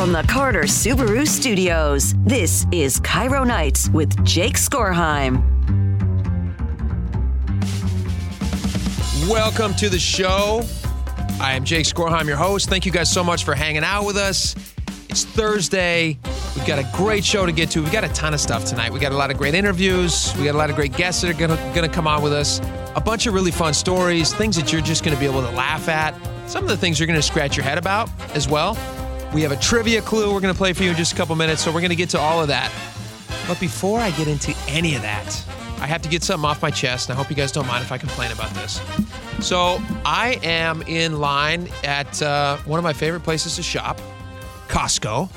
from the Carter Subaru Studios. This is KIRO Nights with Jake Skorheim. Welcome to the show. I am Jake Skorheim, your host. Thank you guys so much for hanging out with us. It's Thursday. We've got a great show to get to. We've got a ton of stuff tonight. We got a lot of great interviews. We got a lot of great guests that are gonna, gonna come on with us. A bunch of really fun stories, things that you're just gonna be able to laugh at. Some of the things you're gonna scratch your head about as well. We have a trivia clue we're gonna play for you in just a couple minutes, so we're gonna get to all of that. But before I get into any of that, I have to get something off my chest, and I hope you guys don't mind if I complain about this. So, I am in line at uh, one of my favorite places to shop, Costco,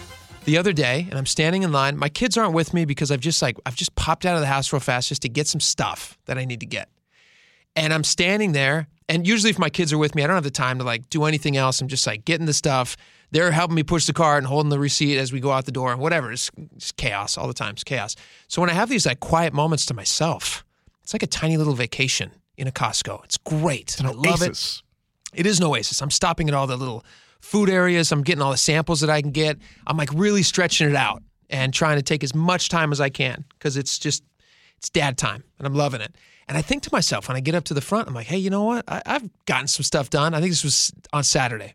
the other day, and I'm standing in line. My kids aren't with me because I've just like I've just popped out of the house real fast just to get some stuff that I need to get. And I'm standing there, and usually if my kids are with me, I don't have the time to like do anything else. I'm just like getting the stuff. They're helping me push the cart and holding the receipt as we go out the door and whatever. It's, it's chaos all the time. It's chaos. So when I have these like quiet moments to myself, it's like a tiny little vacation in a Costco. It's great. I love it. It is an oasis. I'm stopping at all the little food areas. I'm getting all the samples that I can get. I'm like really stretching it out and trying to take as much time as I can because it's just it's dad time and I'm loving it. And I think to myself when I get up to the front, I'm like, hey, you know what? I, I've gotten some stuff done. I think this was on Saturday.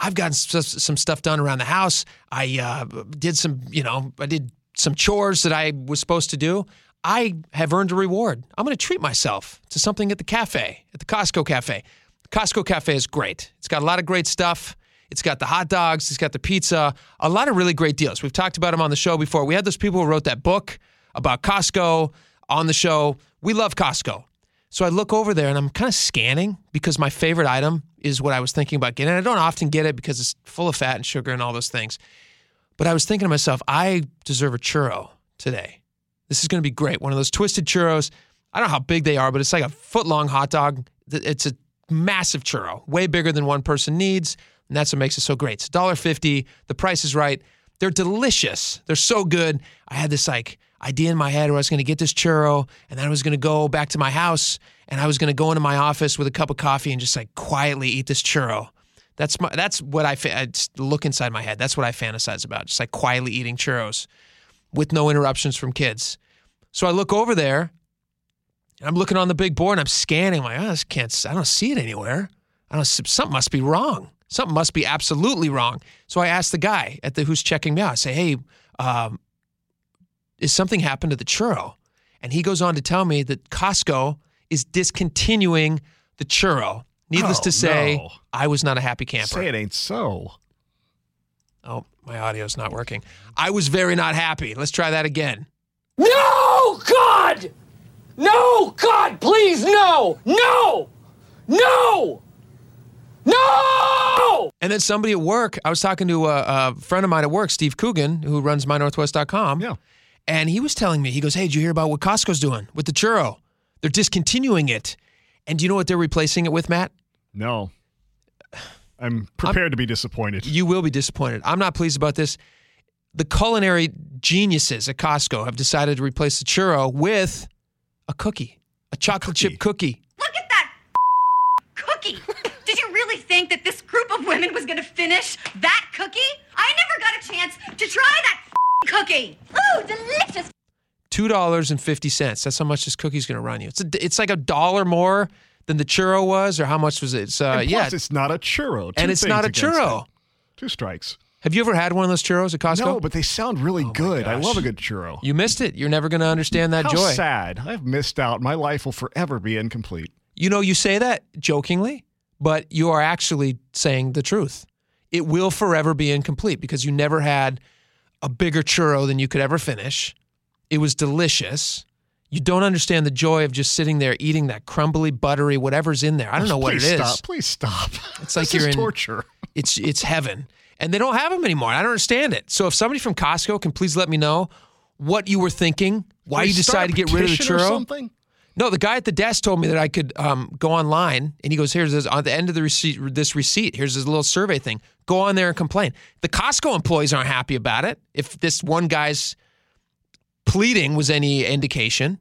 I've gotten some stuff done around the house. I uh, did some, you know, I did some chores that I was supposed to do. I have earned a reward. I'm going to treat myself to something at the cafe, at the Costco cafe. Costco cafe is great. It's got a lot of great stuff. It's got the hot dogs, it's got the pizza, a lot of really great deals. We've talked about them on the show before. We had those people who wrote that book about Costco on the show. We love Costco. So I look over there and I'm kind of scanning because my favorite item is what I was thinking about getting. And I don't often get it because it's full of fat and sugar and all those things. But I was thinking to myself, I deserve a churro today. This is going to be great. One of those twisted churros. I don't know how big they are, but it's like a foot long hot dog. It's a massive churro, way bigger than one person needs. And that's what makes it so great. It's $1.50. The price is right. They're delicious. They're so good. I had this like idea in my head where I was going to get this churro and then I was going to go back to my house and I was going to go into my office with a cup of coffee and just like quietly eat this churro. That's my, that's what I I look inside my head. That's what I fantasize about. Just like quietly eating churros with no interruptions from kids. So I look over there and I'm looking on the big board and I'm scanning. I'm like, oh, this can't, I don't see it anywhere. I don't, something must be wrong. Something must be absolutely wrong. So I asked the guy at the who's checking me out. I say, hey, um, is something happened to the churro? And he goes on to tell me that Costco is discontinuing the churro. Needless Oh, to say, no. I was not a happy camper. Say it ain't so. Oh, my audio's not working. I was very not happy. Let's try that again. No, God! No, God, please, no! No! No! No! And then somebody at work, I was talking to a, a friend of mine at work, Steve Coogan, who runs mynorthwest.com. Yeah. And he was telling me, he goes, Hey, did you hear about what Costco's doing with the churro? They're discontinuing it. And do you know what they're replacing it with, Matt? No. I'm prepared to be disappointed. You will be disappointed. I'm not pleased about this. The culinary geniuses at Costco have decided to replace the churro with a cookie, a chocolate chip cookie. Look at that cookie. Did you really think that this group of women was going to finish that cookie? I never got a chance to try that cookie. Ooh, delicious. two dollars and fifty cents. That's how much this cookie's going to run you. It's a, it's like a dollar more than the churro was, or how much was it? It's, uh, and yeah, it's not a churro. Two and it's not a churro. it. Two strikes. Have you ever had one of those churros at Costco? No, but they sound really good. I love a good churro. you missed it. You're never going to understand that joy. How joy. sad. I've missed out. My life will forever be incomplete. You know, you say that jokingly, but you are actually saying the truth. It will forever be incomplete because you never had a bigger churro than you could ever finish. It was delicious. You don't understand the joy of just sitting there eating that crumbly, buttery, whatever's in there. I don't know what it Please is. Stop. Please stop. It's like you're in- torture. It's it's heaven. And they don't have them anymore. I don't understand it. So if somebody from Costco can please let me know what you were thinking, why you Please decided to get rid of the churro. No, the guy at the desk told me that I could um, go online, and he goes, "Here's this, on the end of the receipt. This receipt. Here's this little survey thing. Go on there and complain." The Costco employees aren't happy about it. If this one guy's pleading was any indication,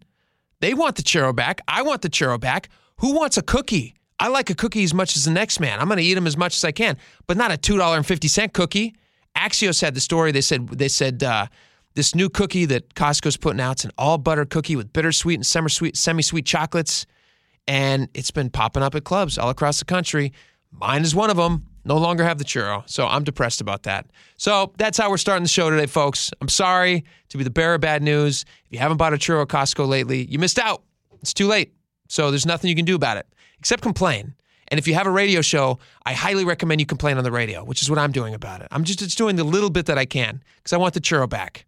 they want the churro back. I want the churro back. Who wants a cookie? I like a cookie as much as the next man. I'm going to eat them as much as I can, but not a two dollar and fifty cent cookie Axios had the story. They said they said uh, this new cookie that Costco's putting out. It's an all butter cookie with bittersweet and semi sweet semi sweet chocolates, and it's been popping up at clubs all across the country. Mine is one of them. No longer have the churro, so I'm depressed about that. So that's how we're starting the show today, folks. I'm sorry to be the bearer of bad news. If you haven't bought a churro at Costco lately, you missed out. It's too late. So there's nothing you can do about it except complain. And if you have a radio show, I highly recommend you complain on the radio, which is what I'm doing about it. I'm just, just doing the little bit that I can because I want the churro back.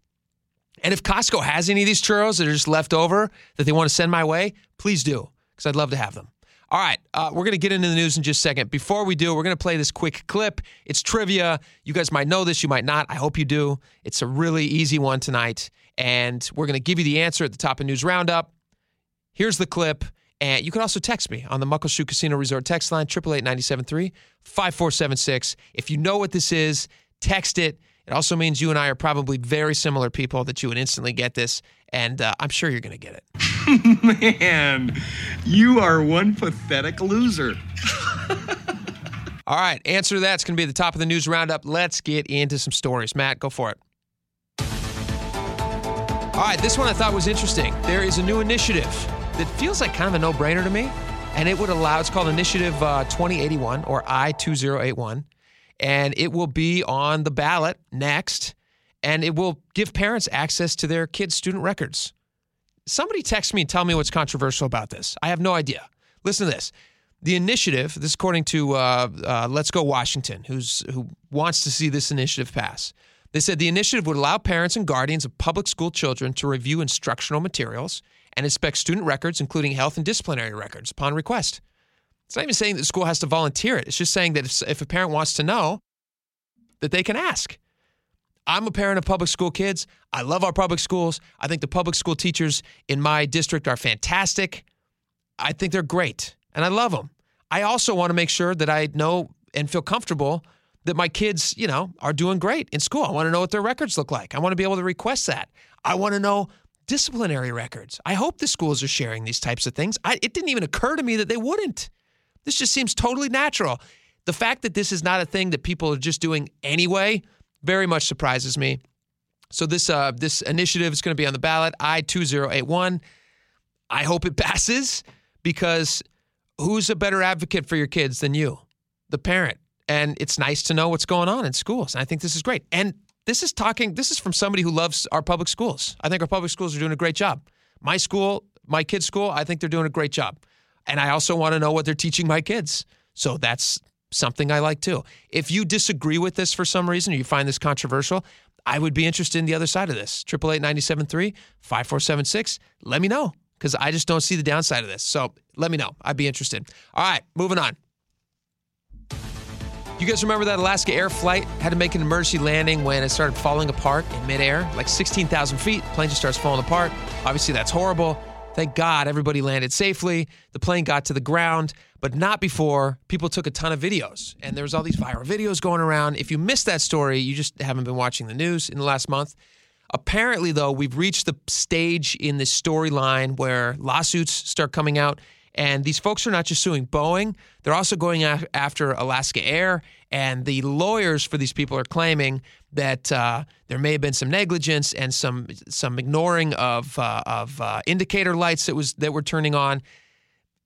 And if Costco has any of these churros that are just left over that they want to send my way, please do because I'd love to have them. All right, uh, we're going to get into the news in just a second. Before we do, we're going to play this quick clip. It's trivia. You guys might know this, you might not. I hope you do. It's a really easy one tonight. And we're going to give you the answer at the top of News Roundup. Here's the clip. And you can also text me on the Muckleshoot Casino Resort text line, 888 5476. If you know what this is, text it. It also means you and I are probably very similar people that you would instantly get this. And uh, I'm sure you're going to get it. Man, you are one pathetic loser. All right, answer to that's going to be the top of the news roundup. Let's get into some stories. Matt, go for it. All right, this one I thought was interesting. There is a new initiative that feels like kind of a no brainer to me, and it would allow, it's called Initiative uh, 2081 or I 2081, and it will be on the ballot next and it will give parents access to their kids' student records. Somebody text me and tell me what's controversial about this. I have no idea. Listen to this. The initiative, this according to uh, uh, Let's Go Washington, who's who wants to see this initiative pass. They said the initiative would allow parents and guardians of public school children to review instructional materials and inspect student records, including health and disciplinary records, upon request. It's not even saying that the school has to volunteer it. It's just saying that if, if a parent wants to know, that they can ask. I'm a parent of public school kids. I love our public schools. I think the public school teachers in my district are fantastic. I think they're great and I love them. I also want to make sure that I know and feel comfortable that my kids, you know, are doing great in school. I want to know what their records look like. I want to be able to request that. I want to know disciplinary records. I hope the schools are sharing these types of things. I, it didn't even occur to me that they wouldn't. This just seems totally natural. The fact that this is not a thing that people are just doing anyway very much surprises me. So this uh, this initiative is going to be on the ballot. I two zero eight one. I hope it passes because who's a better advocate for your kids than you, the parent? And it's nice to know what's going on in schools. And I think this is great. And this is talking. This is from somebody who loves our public schools. I think our public schools are doing a great job. My school, my kids' school, I think they're doing a great job. And I also want to know what they're teaching my kids. So that's something I like too. If you disagree with this for some reason or you find this controversial, I would be interested in the other side of this. 888 5476. Let me know because I just don't see the downside of this. So let me know. I'd be interested. All right, moving on. You guys remember that Alaska Air flight had to make an emergency landing when it started falling apart in midair? Like 16,000 feet, plane just starts falling apart. Obviously, that's horrible. Thank God everybody landed safely. The plane got to the ground, but not before people took a ton of videos. And there was all these viral videos going around. If you missed that story, you just haven't been watching the news in the last month. Apparently, though, we've reached the stage in this storyline where lawsuits start coming out. And these folks are not just suing Boeing, they're also going after Alaska Air. And the lawyers for these people are claiming that uh, there may have been some negligence and some some ignoring of uh, of uh, indicator lights that was that were turning on.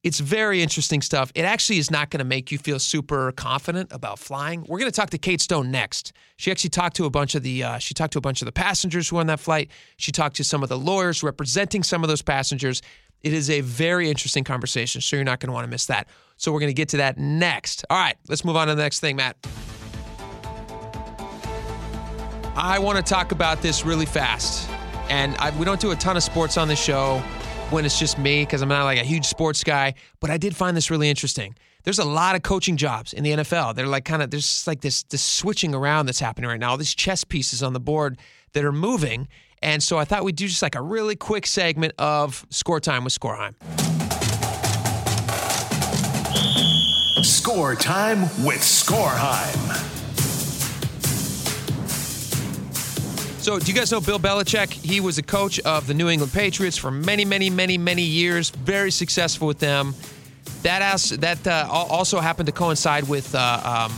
It's very interesting stuff. It actually is not going to make you feel super confident about flying. We're going to talk to Kate Stone next. She actually talked to a bunch of the uh, she talked to a bunch of the passengers who were on that flight. She talked to some of the lawyers representing some of those passengers. It is a very interesting conversation, so you're not going to want to miss that. So we're going to get to that next. All right, let's move on to the next thing, Matt. I want to talk about this really fast. And I, we don't do a ton of sports on the show when it's just me because I'm not like a huge sports guy, but I did find this really interesting. There's a lot of coaching jobs in the NFL. They're like kind of there's like this this switching around that's happening right now. All these chess pieces on the board that are moving. And so I thought we'd do just like a really quick segment of score time with Scoreheim. Score time with Scoreheim. So, do you guys know Bill Belichick? He was a coach of the New England Patriots for many, many, many, many years. Very successful with them. That as, that uh, also happened to coincide with uh, um,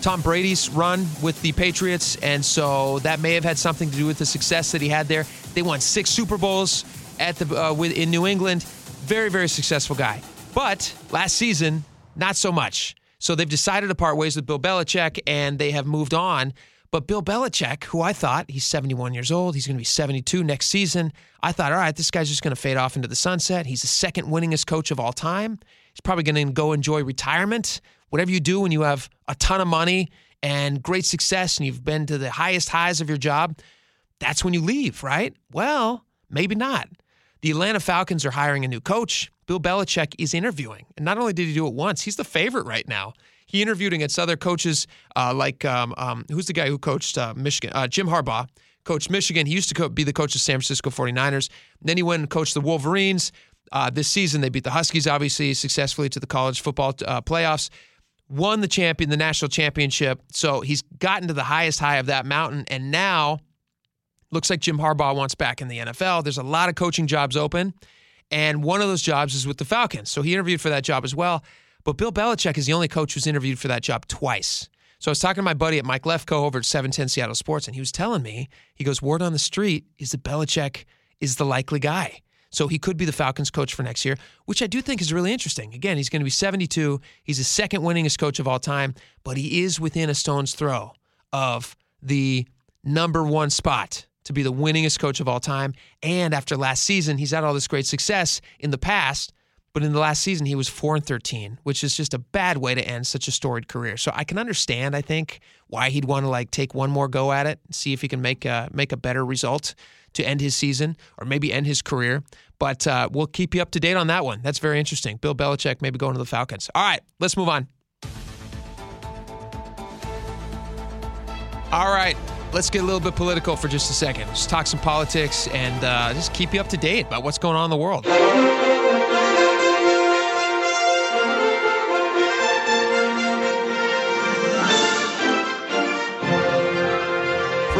Tom Brady's run with the Patriots, and so that may have had something to do with the success that he had there. They won six Super Bowls at the uh, with, in New England. Very, very successful guy. But last season, not so much. So they've decided to part ways with Bill Belichick, and they have moved on. But Bill Belichick, who I thought he's 71 years old, he's going to be 72 next season. I thought, all right, this guy's just going to fade off into the sunset. He's the second winningest coach of all time. He's probably going to go enjoy retirement. Whatever you do when you have a ton of money and great success and you've been to the highest highs of your job, that's when you leave, right? Well, maybe not. The Atlanta Falcons are hiring a new coach. Bill Belichick is interviewing. And not only did he do it once, he's the favorite right now. He interviewed against other coaches uh, like, um, um, who's the guy who coached uh, Michigan? Uh, Jim Harbaugh coached Michigan. He used to co- be the coach of San Francisco 49ers. Then he went and coached the Wolverines. Uh, this season, they beat the Huskies, obviously, successfully to the college football uh, playoffs. Won the champion, the national championship. So he's gotten to the highest high of that mountain. And now looks like Jim Harbaugh wants back in the NFL. There's a lot of coaching jobs open. And one of those jobs is with the Falcons. So he interviewed for that job as well. But Bill Belichick is the only coach who's interviewed for that job twice. So I was talking to my buddy at Mike Lefko over at 710 Seattle Sports, and he was telling me, he goes, word on the street is that Belichick is the likely guy. So he could be the Falcons coach for next year, which I do think is really interesting. Again, he's going to be 72. He's the second winningest coach of all time, but he is within a stone's throw of the number one spot to be the winningest coach of all time. And after last season, he's had all this great success in the past, but in the last season he was 4 and 13, which is just a bad way to end such a storied career. So I can understand, I think, why he'd want to like take one more go at it, see if he can make a, make a better result to end his season or maybe end his career. But uh, we'll keep you up to date on that one. That's very interesting. Bill Belichick maybe going to the Falcons. All right, let's move on. All right, let's get a little bit political for just a second. Just talk some politics and uh, just keep you up to date about what's going on in the world.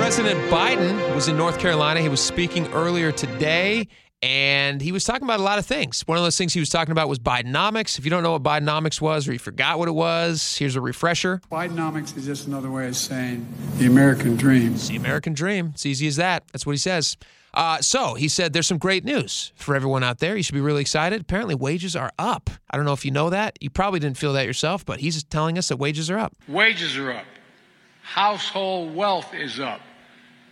President Biden was in North Carolina. He was speaking earlier today, and he was talking about a lot of things. One of those things he was talking about was Bidenomics. If you don't know what Bidenomics was or you forgot what it was, here's a refresher. Bidenomics is just another way of saying the American dream. It's the American dream. It's easy as that. That's what he says. Uh, so he said there's some great news for everyone out there. You should be really excited. Apparently, wages are up. I don't know if you know that. You probably didn't feel that yourself, but he's telling us that wages are up. Wages are up. Household wealth is up.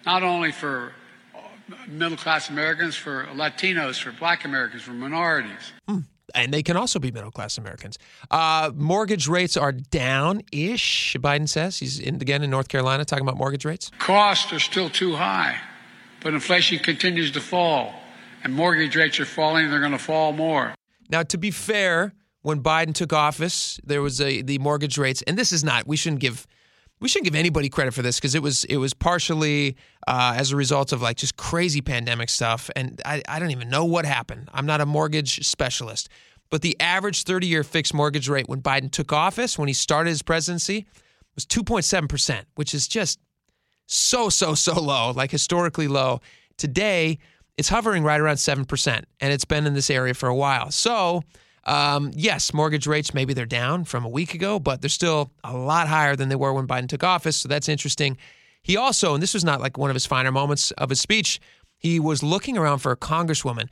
Not only for middle class Americans, for Latinos, for black Americans, for minorities. and they can also be middle class Americans. Uh, mortgage rates are down ish, Biden says. He's in, again in North Carolina talking about mortgage rates. Costs are still too high, but inflation continues to fall, and mortgage rates are falling, and they're going to fall more. Now, to be fair, when Biden took office, there was a the mortgage rates, and this is not. We shouldn't give we shouldn't give anybody credit for this because it was it was partially uh, as a result of like just crazy pandemic stuff, and I, I don't even know what happened. I'm not a mortgage specialist, but the average 30 year fixed mortgage rate when Biden took office, when he started his presidency, was 2.7 percent, which is just so so so low, like historically low. Today, it's hovering right around seven percent, and it's been in this area for a while. So. Um, yes, mortgage rates maybe they're down from a week ago, but they're still a lot higher than they were when Biden took office. So that's interesting. He also, and this was not like one of his finer moments of his speech, he was looking around for a congresswoman.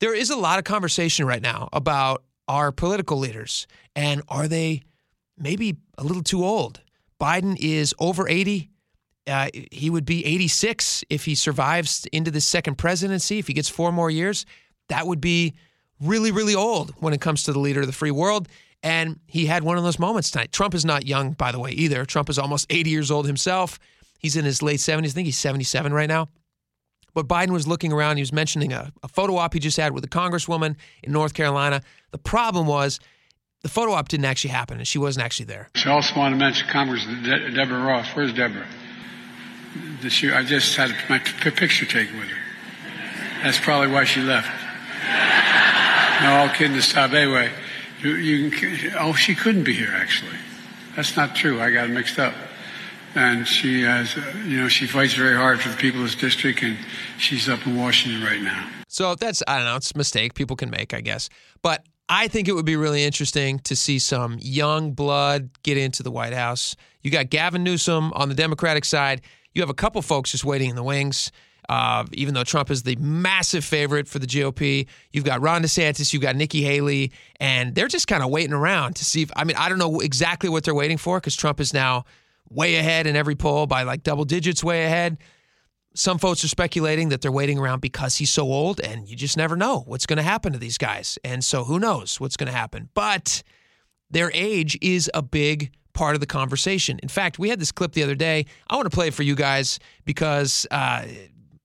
There is a lot of conversation right now about our political leaders and are they maybe a little too old? Biden is over 80. Uh, he would be 86 if he survives into the second presidency. If he gets four more years, that would be really, really old when it comes to the leader of the free world. And he had one of those moments tonight. Trump is not young, by the way, either. Trump is almost 80 years old himself. He's in his late 70s. I think he's 77 right now. But Biden was looking around. He was mentioning a, a photo op he just had with a congresswoman in North Carolina. The problem was the photo op didn't actually happen, and she wasn't actually there. She also wanted to mention Congressman De- Deborah Ross. Where's Deborah? The- She, I just had my p- picture taken with her. That's probably why she left. No, all kidding aside. Anyway, you, you can, oh, she couldn't be here actually. That's not true. I got it mixed up. And she has, uh, you know, she fights very hard for the people of this district, and she's up in Washington right now. So that's, I don't know, it's a mistake people can make, I guess. But I think it would be really interesting to see some young blood get into the White House. You got Gavin Newsom on the Democratic side. You have a couple folks just waiting in the wings. Uh, even though Trump is the massive favorite for the GOP, you've got Ron DeSantis, you've got Nikki Haley, and they're just kind of waiting around to see if. I mean, I don't know exactly what they're waiting for because Trump is now way ahead in every poll by like double digits, way ahead. Some folks are speculating that they're waiting around because he's so old, and you just never know what's going to happen to these guys. And so who knows what's going to happen. But their age is a big part of the conversation. In fact, we had this clip the other day. I want to play it for you guys because uh,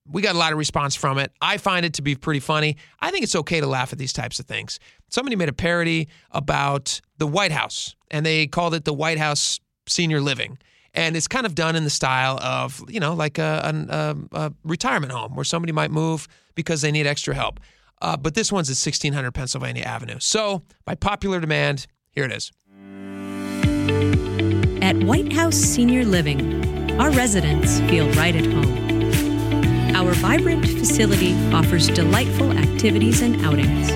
we got a lot of response from it. I find it to be pretty funny. I think it's okay to laugh at these types of things. Somebody made a parody about the White House, and they called it the White House Senior Living. And it's kind of done in the style of, you know, like a, a, a retirement home where somebody might move because they need extra help. Uh, but this one's at 1600 Pennsylvania Avenue. So, by popular demand, here it is. At White House Senior Living, our residents feel right at home. Our vibrant facility offers delightful activities and outings,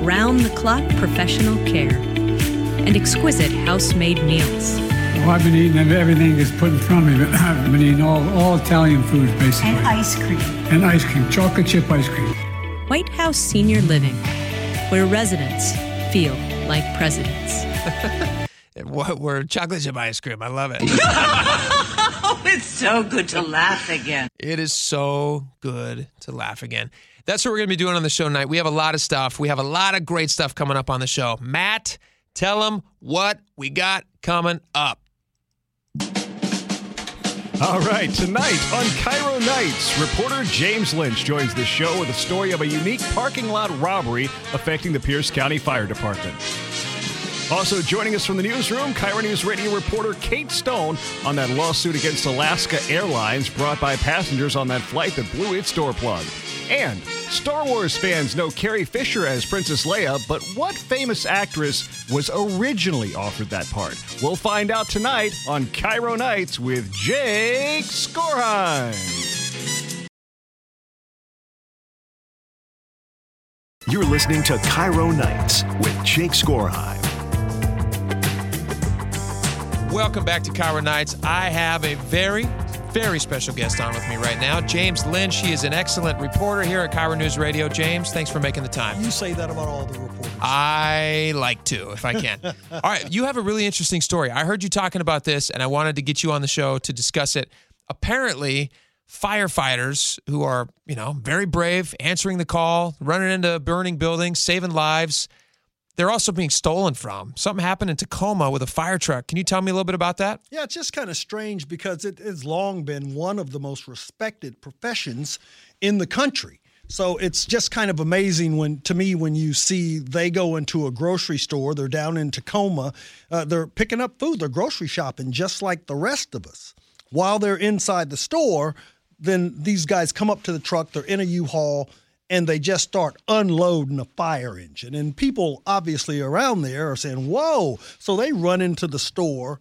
round the clock professional care, and exquisite house made meals. Well, I've been eating everything that's put in front of me. but I've been eating all, all Italian foods, basically. And ice cream. And ice cream, chocolate chip ice cream. White House Senior Living, where residents feel like presidents. What were chocolate chip ice cream? I love it. it's so good to laugh again. It is so good to laugh again. That's what we're going to be doing on the show tonight. We have a lot of stuff. We have a lot of great stuff coming up on the show. Matt, tell them what we got coming up. All right, tonight on KIRO Nights, reporter James Lynch joins the show with a story of a unique parking lot robbery affecting the Pierce County Fire Department. Also joining us from the newsroom, KIRO News Radio reporter Kate Stone on that lawsuit against Alaska Airlines brought by passengers on that flight that blew its door plug. And Star Wars fans know Carrie Fisher as Princess Leia, but what famous actress was originally offered that part? We'll find out tonight on KIRO Nights with Jake Skorheim. You're listening to KIRO Nights with Jake Skorheim. Welcome back to KIRO Nights. I have a very, very special guest on with me right now, James Lynch. He is an excellent reporter here at KIRO News Radio. James, thanks for making the time. You say that about all the reporters. I like to, if I can. all right, you have a really interesting story. I heard you talking about this, and I wanted to get you on the show to discuss it. Apparently, firefighters who are, you know, very brave, answering the call, running into burning buildings, saving lives, they're also being stolen from. Something happened in Tacoma with a fire truck. Can you tell me a little bit about that? Yeah, it's just kind of strange because it has long been one of the most respected professions in the country. So it's just kind of amazing when, to me, when you see they go into a grocery store, they're down in Tacoma, uh, they're picking up food, they're grocery shopping just like the rest of us. While they're inside the store, then these guys come up to the truck, they're in a U-Haul, and they just start unloading a fire engine. And people obviously around there are saying, Whoa. So they run into the store,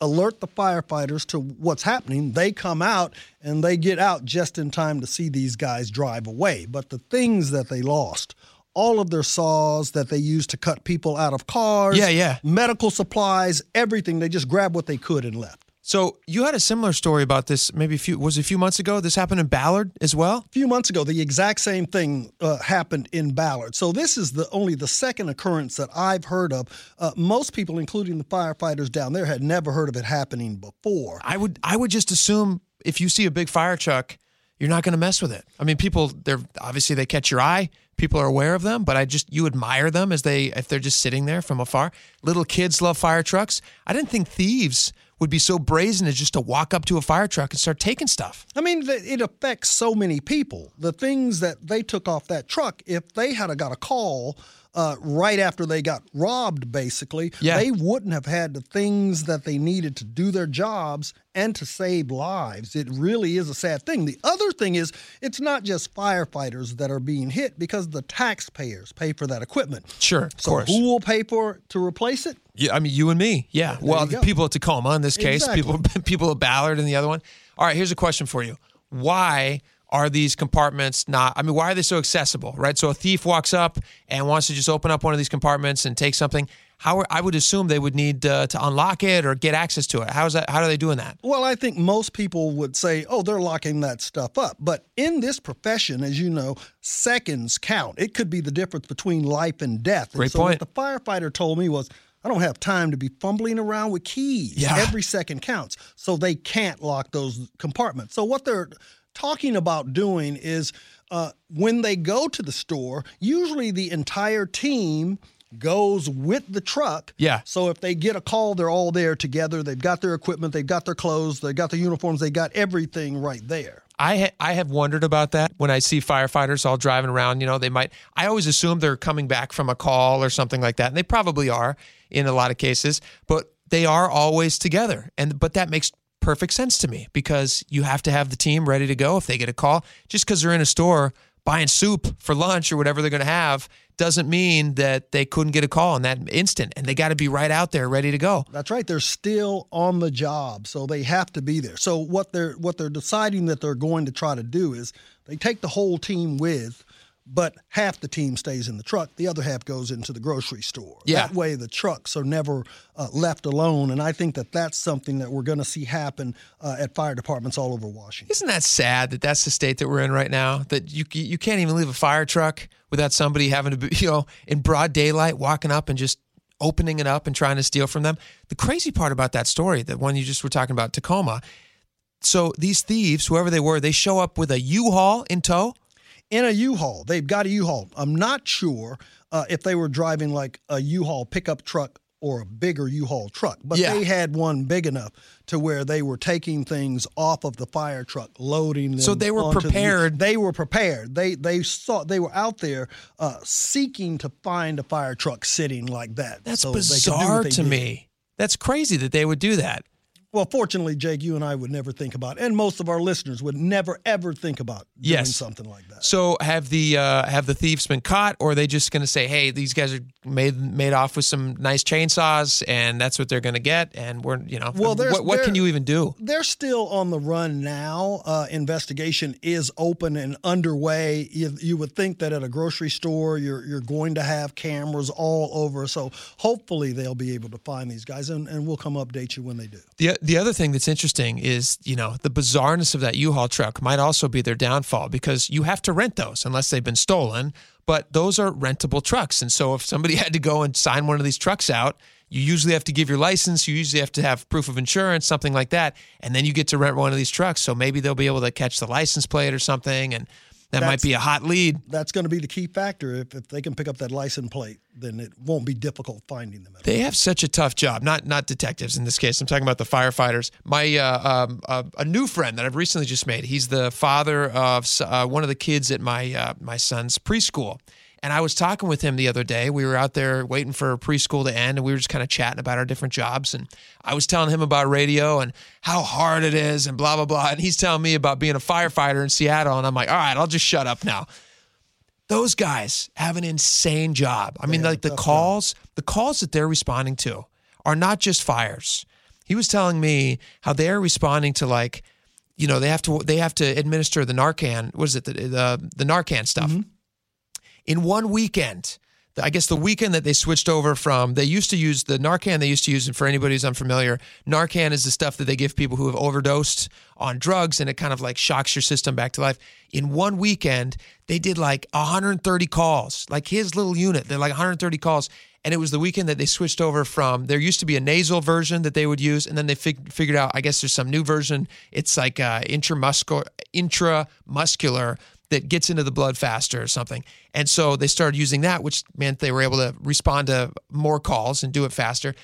alert the firefighters to what's happening. They come out and they get out just in time to see these guys drive away. But the things that they lost, all of their saws that they used to cut people out of cars, Yeah, yeah. medical supplies, everything, they just grabbed what they could and left. So you had a similar story about this maybe a few was it a few months ago. This happened in Ballard as well. A few months ago, the exact same thing uh, happened in Ballard. So this is the only the second occurrence that I've heard of. Uh, most people, including the firefighters down there, had never heard of it happening before. I would I would just assume if you see a big fire truck, you're not going to mess with it. I mean, people they're obviously they catch your eye. People are aware of them, but I just you admire them as they if they're just sitting there from afar. Little kids love fire trucks. I didn't think thieves would be so brazen as just to walk up to a fire truck and start taking stuff. I mean, it affects so many people. The things that they took off that truck, if they had a, got a call uh, right after they got robbed, basically, Yeah. they wouldn't have had the things that they needed to do their jobs and to save lives. It really is a sad thing. The other thing is, it's not just firefighters that are being hit because the taxpayers pay for that equipment. Sure, of So course. who will pay for to replace it? Yeah, I mean you and me. Yeah. there well, the people at Tacoma in this case, Exactly. people people at Ballard in the other one. All right, here's a question for you. Why are these compartments not? I mean, why are they so accessible, right? So a thief walks up and wants to just open up one of these compartments and take something. How are- I would assume they would need uh, to unlock it or get access to it. How is that? How are they doing that? Well, I think most people would say, oh, they're locking that stuff up. But in this profession, as you know, seconds count. It could be the difference between life and death. Great and so point. What the firefighter told me was, I don't have time to be fumbling around with keys. Yeah. Every second counts. So they can't lock those compartments. So what they're talking about doing is uh, when they go to the store, usually the entire team goes with the truck. Yeah. So if they get a call, they're all there together. They've got their equipment, they've got their clothes, they've got their uniforms, they got everything right there. I ha- I have wondered about that when I see firefighters all driving around. You know, they might. I always assume they're coming back from a call or something like that, and they probably are in a lot of cases. But they are always together, and but that makes perfect sense to me because you have to have the team ready to go if they get a call. Just because they're in a store buying soup for lunch or whatever they're going to have doesn't mean that they couldn't get a call in that instant, and they got to be right out there ready to go. That's right. They're still on the job, so they have to be there. So what they're what they're deciding that they're going to try to do is they take the whole team with, but half the team stays in the truck. The other half goes into the grocery store. Yeah. That way, the trucks are never uh, left alone. And I think that that's something that we're going to see happen uh, at fire departments all over Washington. Isn't that sad that that's the state that we're in right now? That you you can't even leave a fire truck without somebody having to be, you know, in broad daylight walking up and just opening it up and trying to steal from them. The crazy part about that story, the one you just were talking about, Tacoma. So these thieves, whoever they were, they show up with a U-Haul in tow. In a U-Haul. They've got a U-Haul. I'm not sure uh, if they were driving like a U-Haul pickup truck or a bigger U-Haul truck, but Yeah. they had one big enough to where they were taking things off of the fire truck, loading them. So they were onto the- prepared. they were prepared. They they saw they were out there uh, seeking to find a fire truck sitting like that. That's so they could do what bizarre to did. me. That's crazy that they would do that. Well, fortunately, Jake, you and I would never think about, and most of our listeners would never ever think about doing Yes. something like that. So have the uh, have the thieves been caught, or are they just going to say, "Hey, these guys are made made off with some nice chainsaws, and that's what they're going to get"? And we're, you know, Well, what, what can you even do? They're still on the run now. Uh, investigation is open and underway. You, you would think that at a grocery store, you're you're going to have cameras all over. So hopefully they'll be able to find these guys, and, and we'll come update you when they do. The the other thing that's interesting is, you know, the bizarreness of that U-Haul truck might also be their downfall because you have to rent those unless they've been stolen. But those are rentable trucks, and so if somebody had to go and sign one of these trucks out, you usually have to give your license. You usually have to have proof of insurance, something like that, and then you get to rent one of these trucks. So maybe they'll be able to catch the license plate or something, and that might be a hot lead. That's going to be the key factor. If, if they can pick up that license plate, then it won't be difficult finding them. They have such a tough job. Not not detectives in this case. I'm talking about the firefighters. My uh, um, uh, a new friend that I've recently just made. He's the father of uh, one of the kids at my uh, my son's preschool. And I was talking with him the other day. We were out there waiting for preschool to end, and we were just kind of chatting about our different jobs. And I was telling him about radio and how hard it is, and blah blah blah. And he's telling me about being a firefighter in Seattle. And I'm like, all right, I'll just shut up now those guys have an insane job. I mean, like the calls, the calls that they're responding to are not just fires. He was telling me how they're responding to like, you know, they have to they have to administer the Narcan. What is it? The the, the Narcan stuff. Mm-hmm. In one weekend, I guess the weekend that they switched over from, they used to use the Narcan they used to use, and for anybody who's unfamiliar, Narcan is the stuff that they give people who have overdosed on drugs and it kind of like shocks your system back to life. In one weekend, they did like 130 calls, like his little unit, they're like 130 calls. And it was the weekend that they switched over from, there used to be a nasal version that they would use, and then they fig- figured out, I guess there's some new version. It's like uh, intramuscular, intramuscular that gets into the blood faster or something. And so they started using that, which meant they were able to respond to more calls and do it faster.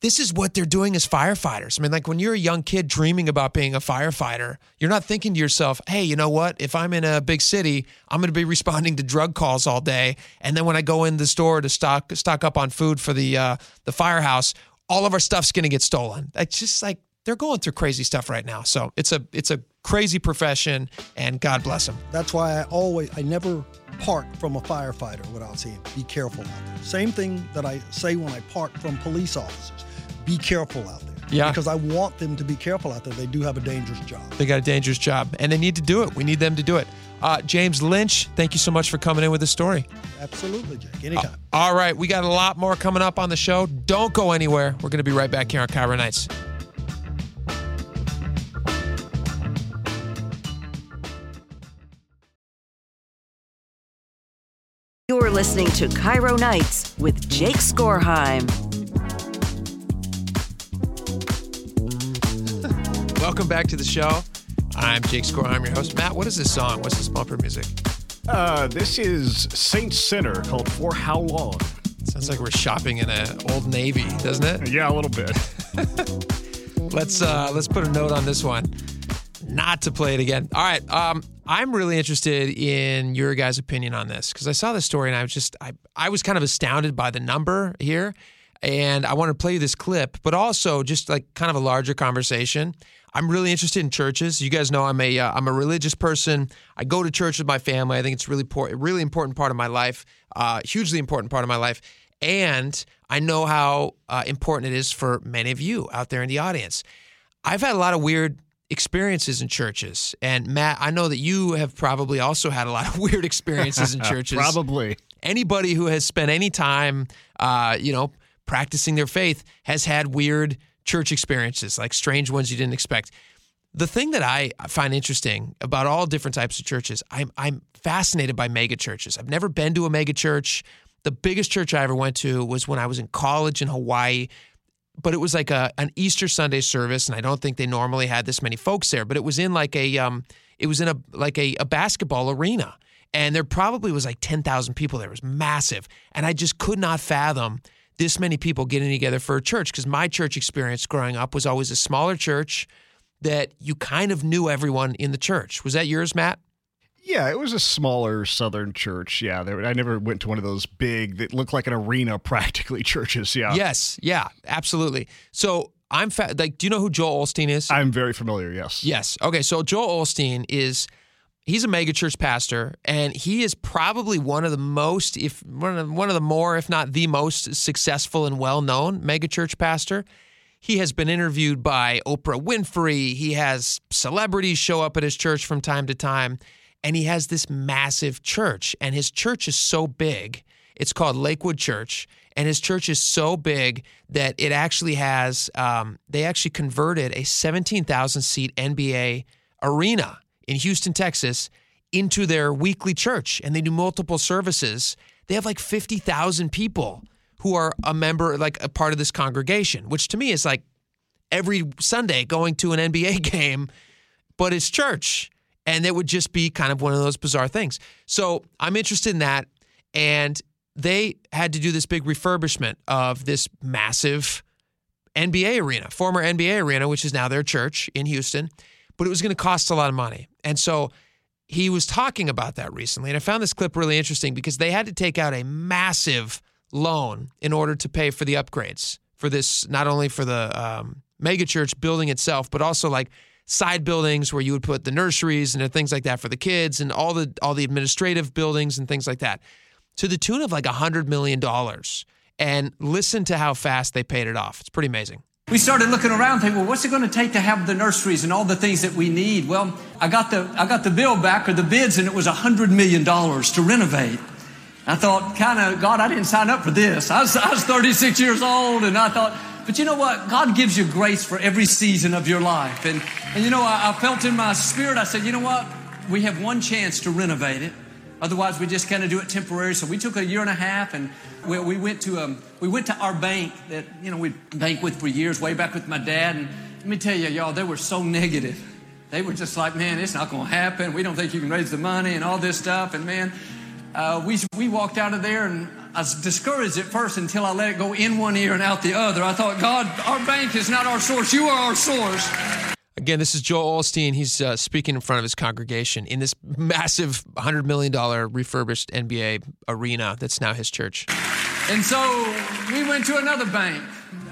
This is what they're doing as firefighters. I mean, like when you're a young kid dreaming about being a firefighter, you're not thinking to yourself, hey, you know what? If I'm in a big city, I'm going to be responding to drug calls all day. And then when I go in the store to stock stock up on food for the uh, the firehouse, all of our stuff's going to get stolen. It's just like they're going through crazy stuff right now. So it's a it's a crazy profession, and God bless them. That's why I always, I never park from a firefighter without saying, be careful out there. Same thing that I say when I park from police officers. Be careful out there. Yeah. Because I want them to be careful out there. They do have a dangerous job. They got a dangerous job, and they need to do it. We need them to do it. Uh, James Lynch, thank you so much for coming in with the story. Absolutely, Jake. Anytime. All right, we got a lot more coming up on the show. Don't go anywhere. We're going to be right back here on KIRO Nights. You're listening to KIRO Nights with Jake Skorheim. Welcome back to the show. I'm Jake Skorheim, your host. Matt, what is this song? What's this bumper music? Uh, this is Saint Sinner called For How Long? Sounds like we're shopping in an old Navy, doesn't it? Yeah, a little bit. let's uh, let's put a note on this one, not to play it again. All right, um, I'm really interested in your guys' opinion on this because I saw this story and I was just I I was kind of astounded by the number here, and I want to play you this clip, but also just like kind of a larger conversation. I'm really interested in churches. You guys know I'm a am uh, a religious person. I go to church with my family. I think it's really important, really important part of my life, uh, hugely important part of my life. And I know how uh, important it is for many of you out there in the audience. I've had a lot of weird experiences in churches, and Matt, I know that you have probably also had a lot of weird experiences in churches. probably anybody who has spent any time, uh, you know, practicing their faith has had weird church experiences, like strange ones you didn't expect. The thing that I find interesting about all different types of churches, I'm I'm fascinated by mega churches. I've never been to a mega church. The biggest church I ever went to was when I was in college in Hawaii, but it was like a an Easter Sunday service, and I don't think they normally had this many folks there. But it was in like a um, it was in a like a, a basketball arena, and there probably was like ten thousand people there. It was massive, and I just could not fathom this many people getting together for a church because my church experience growing up was always a smaller church that you kind of knew everyone in the church. Was that yours, Matt? Yeah, it was a smaller southern church. Yeah, there, I never went to one of those big that looked like an arena practically churches. Yeah. Yes. Yeah. Absolutely. So I'm fa- like, do you know who Joel Osteen is? I'm very familiar. Yes. Yes. Okay. So Joel Osteen is he's a megachurch pastor, and he is probably one of the most, if one of, one of the more, if not the most successful and well known megachurch pastor. He has been interviewed by Oprah Winfrey. He has celebrities show up at his church from time to time, and he has this massive church. And his church is so big. It's called Lakewood Church, and his church is so big that it actually has. Um, they actually converted a 17,000 seat NBA arena in Houston, Texas, into their weekly church and they do multiple services. They have like 50,000 people who are a member, like a part of this congregation, which to me is like every Sunday going to an NBA game, but it's church. And it would just be kind of one of those bizarre things. So I'm interested in that. And they had to do this big refurbishment of this massive NBA arena, former NBA arena, which is now their church in Houston but it was going to cost a lot of money. And so he was talking about that recently. And I found this clip really interesting because they had to take out a massive loan in order to pay for the upgrades for this, not only for the um, megachurch building itself, but also like side buildings where you would put the nurseries and things like that for the kids and all the all the administrative buildings and things like that to the tune of like a hundred million dollars and listen to how fast they paid it off it's pretty amazing we started looking around thinking, well, what's it going to take to have the nurseries and all the things that we need? Well, I got the, I got the bill back or the bids and it was $100 million to renovate. I thought, kind of, God, I didn't sign up for this. I was, I was 36 years old and I thought, but you know what? God gives you grace for every season of your life. And, and you know, I, I felt in my spirit, I said, you know what? We have one chance to renovate it. Otherwise, we just kind of do it temporary. So we took a year and a half and we, we went to um, we went to our bank that you know we bank with for years, way back with my dad. And let me tell you, y'all, they were so negative. They were just like, man, it's not going to happen. We don't think you can raise the money and all this stuff. And man, uh, we we walked out of there and I was discouraged at first until I let it go in one ear and out the other. I thought, God, our bank is not our source. You are our source. Again, this is Joel Osteen. He's uh, speaking in front of his congregation in this massive $100 million refurbished NBA arena that's now his church. And so we went to another bank,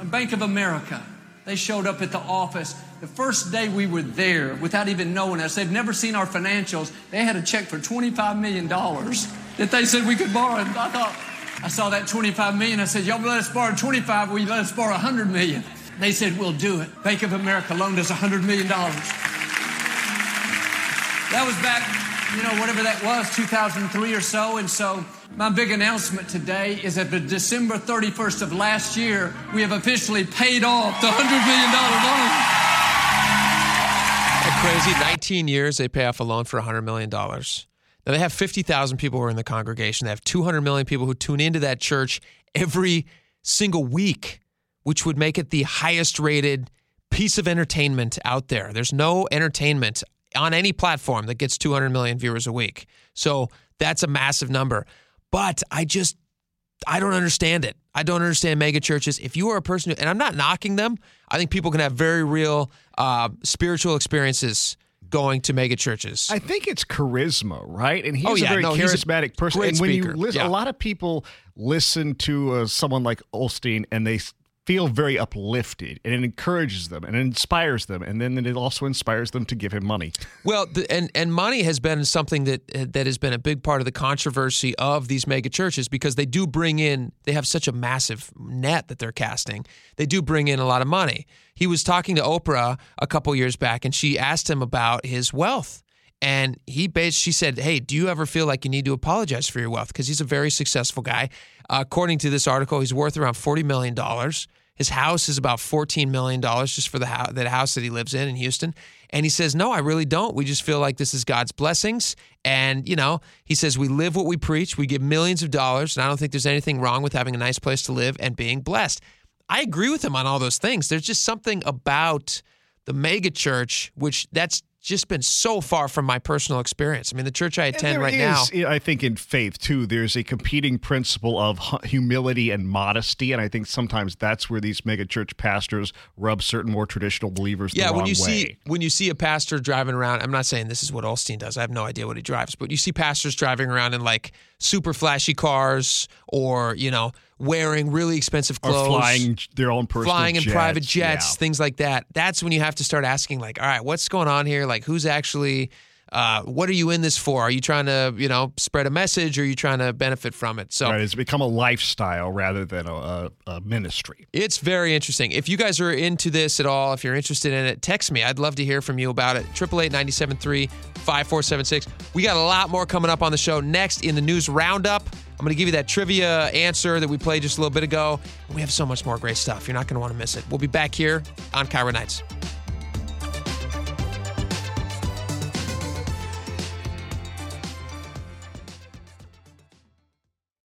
Bank of America. They showed up at the office. The first day we were there, without even knowing us, they've never seen our financials. They had a check for $25 million that they said we could borrow. I thought, I saw that 25 million. I said, y'all let us borrow 25, will you let us borrow 100 million? They said, we'll do it. Bank of America loaned us $100 million. That was back, you know, whatever that was, 2003 or so. And so my big announcement today is that the December 31st of last year, we have officially paid off the $100 million loan. That crazy. 19 years, they pay off a loan for $100 million. Now, they have 50,000 people who are in the congregation. They have 200 million people who tune into that church every single week, which would make it the highest rated piece of entertainment out there. There's no entertainment on any platform that gets 200 million viewers a week. So that's a massive number. But I just, I don't understand it. I don't understand mega churches. If you are a person, who, and I'm not knocking them, I think people can have very real uh, spiritual experiences going to mega churches. I think it's charisma, right? And he's Oh, yeah, a very no, he's a charismatic person. great And when speaker. you listen, Yeah. a lot of people listen to uh, someone like Osteen and they feel very uplifted and it encourages them and it inspires them. And then it also inspires them to give him money. Well, the, and and money has been something that that has been a big part of the controversy of these mega churches because they do bring in they have such a massive net that they're casting. They do bring in a lot of money. He was talking to Oprah a couple years back, and she asked him about his wealth. And he based, she said, Hey, do you ever feel like you need to apologize for your wealth? Because he's a very successful guy. Uh, according to this article, he's worth around $40 million. His house is about $14 million just for the house, that house that he lives in in Houston. And he says, No, I really don't. We just feel like this is God's blessings. And, you know, he says, We live what we preach. We give millions of dollars. And I don't think there's anything wrong with having a nice place to live and being blessed. I agree with him on all those things. There's just something about the mega church, which that's just been so far from my personal experience. I mean, the church I attend right now. I think in faith too, there's a competing principle of humility and modesty, and I think sometimes that's where these mega church pastors rub certain more traditional believers Yeah, the when you way. see when you see a pastor driving around, I'm not saying this is what Osteen does. I have no idea what he drives, but you see pastors driving around in like super flashy cars, or you know, wearing really expensive Or clothes, flying their own personal flying in jets, private jets, yeah. things like that. That's when you have to start asking, like, all right, what's going on here? Like, who's actually uh, what are you in this for? Are you trying to, you know, spread a message or are you trying to benefit from it? So Right, it's become a lifestyle rather than a, a, ministry. it's very interesting. If you guys are into this at all, if you're interested in it, text me. I'd love to hear from you about it. 888 5476. We got a lot more coming up on the show next in the news roundup. I'm going to give you that trivia answer that we played just a little bit ago. We have so much more great stuff. You're not going to want to miss it. We'll be back here on KIRO Nights.